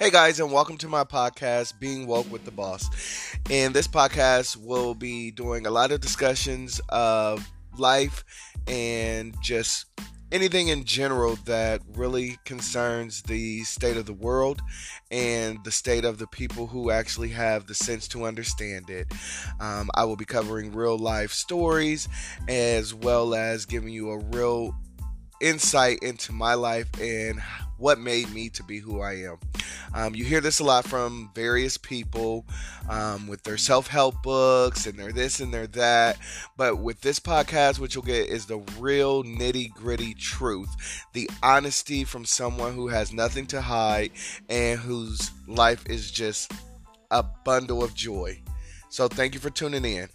Hey guys, and welcome to my podcast, Being Woke with the Boss. In this podcast, we'll be doing a lot of discussions of life and just anything in general that really concerns the state of the world and the state of the people who actually have the sense to understand it. Um, I will be covering real life stories as well as giving you a real insight into my life and what made me to be who I am. Um, you hear this a lot from various people um, with their self help books and their this and their that. But with this podcast, what you'll get is the real nitty gritty truth, the honesty from someone who has nothing to hide and whose life is just a bundle of joy. So thank you for tuning in.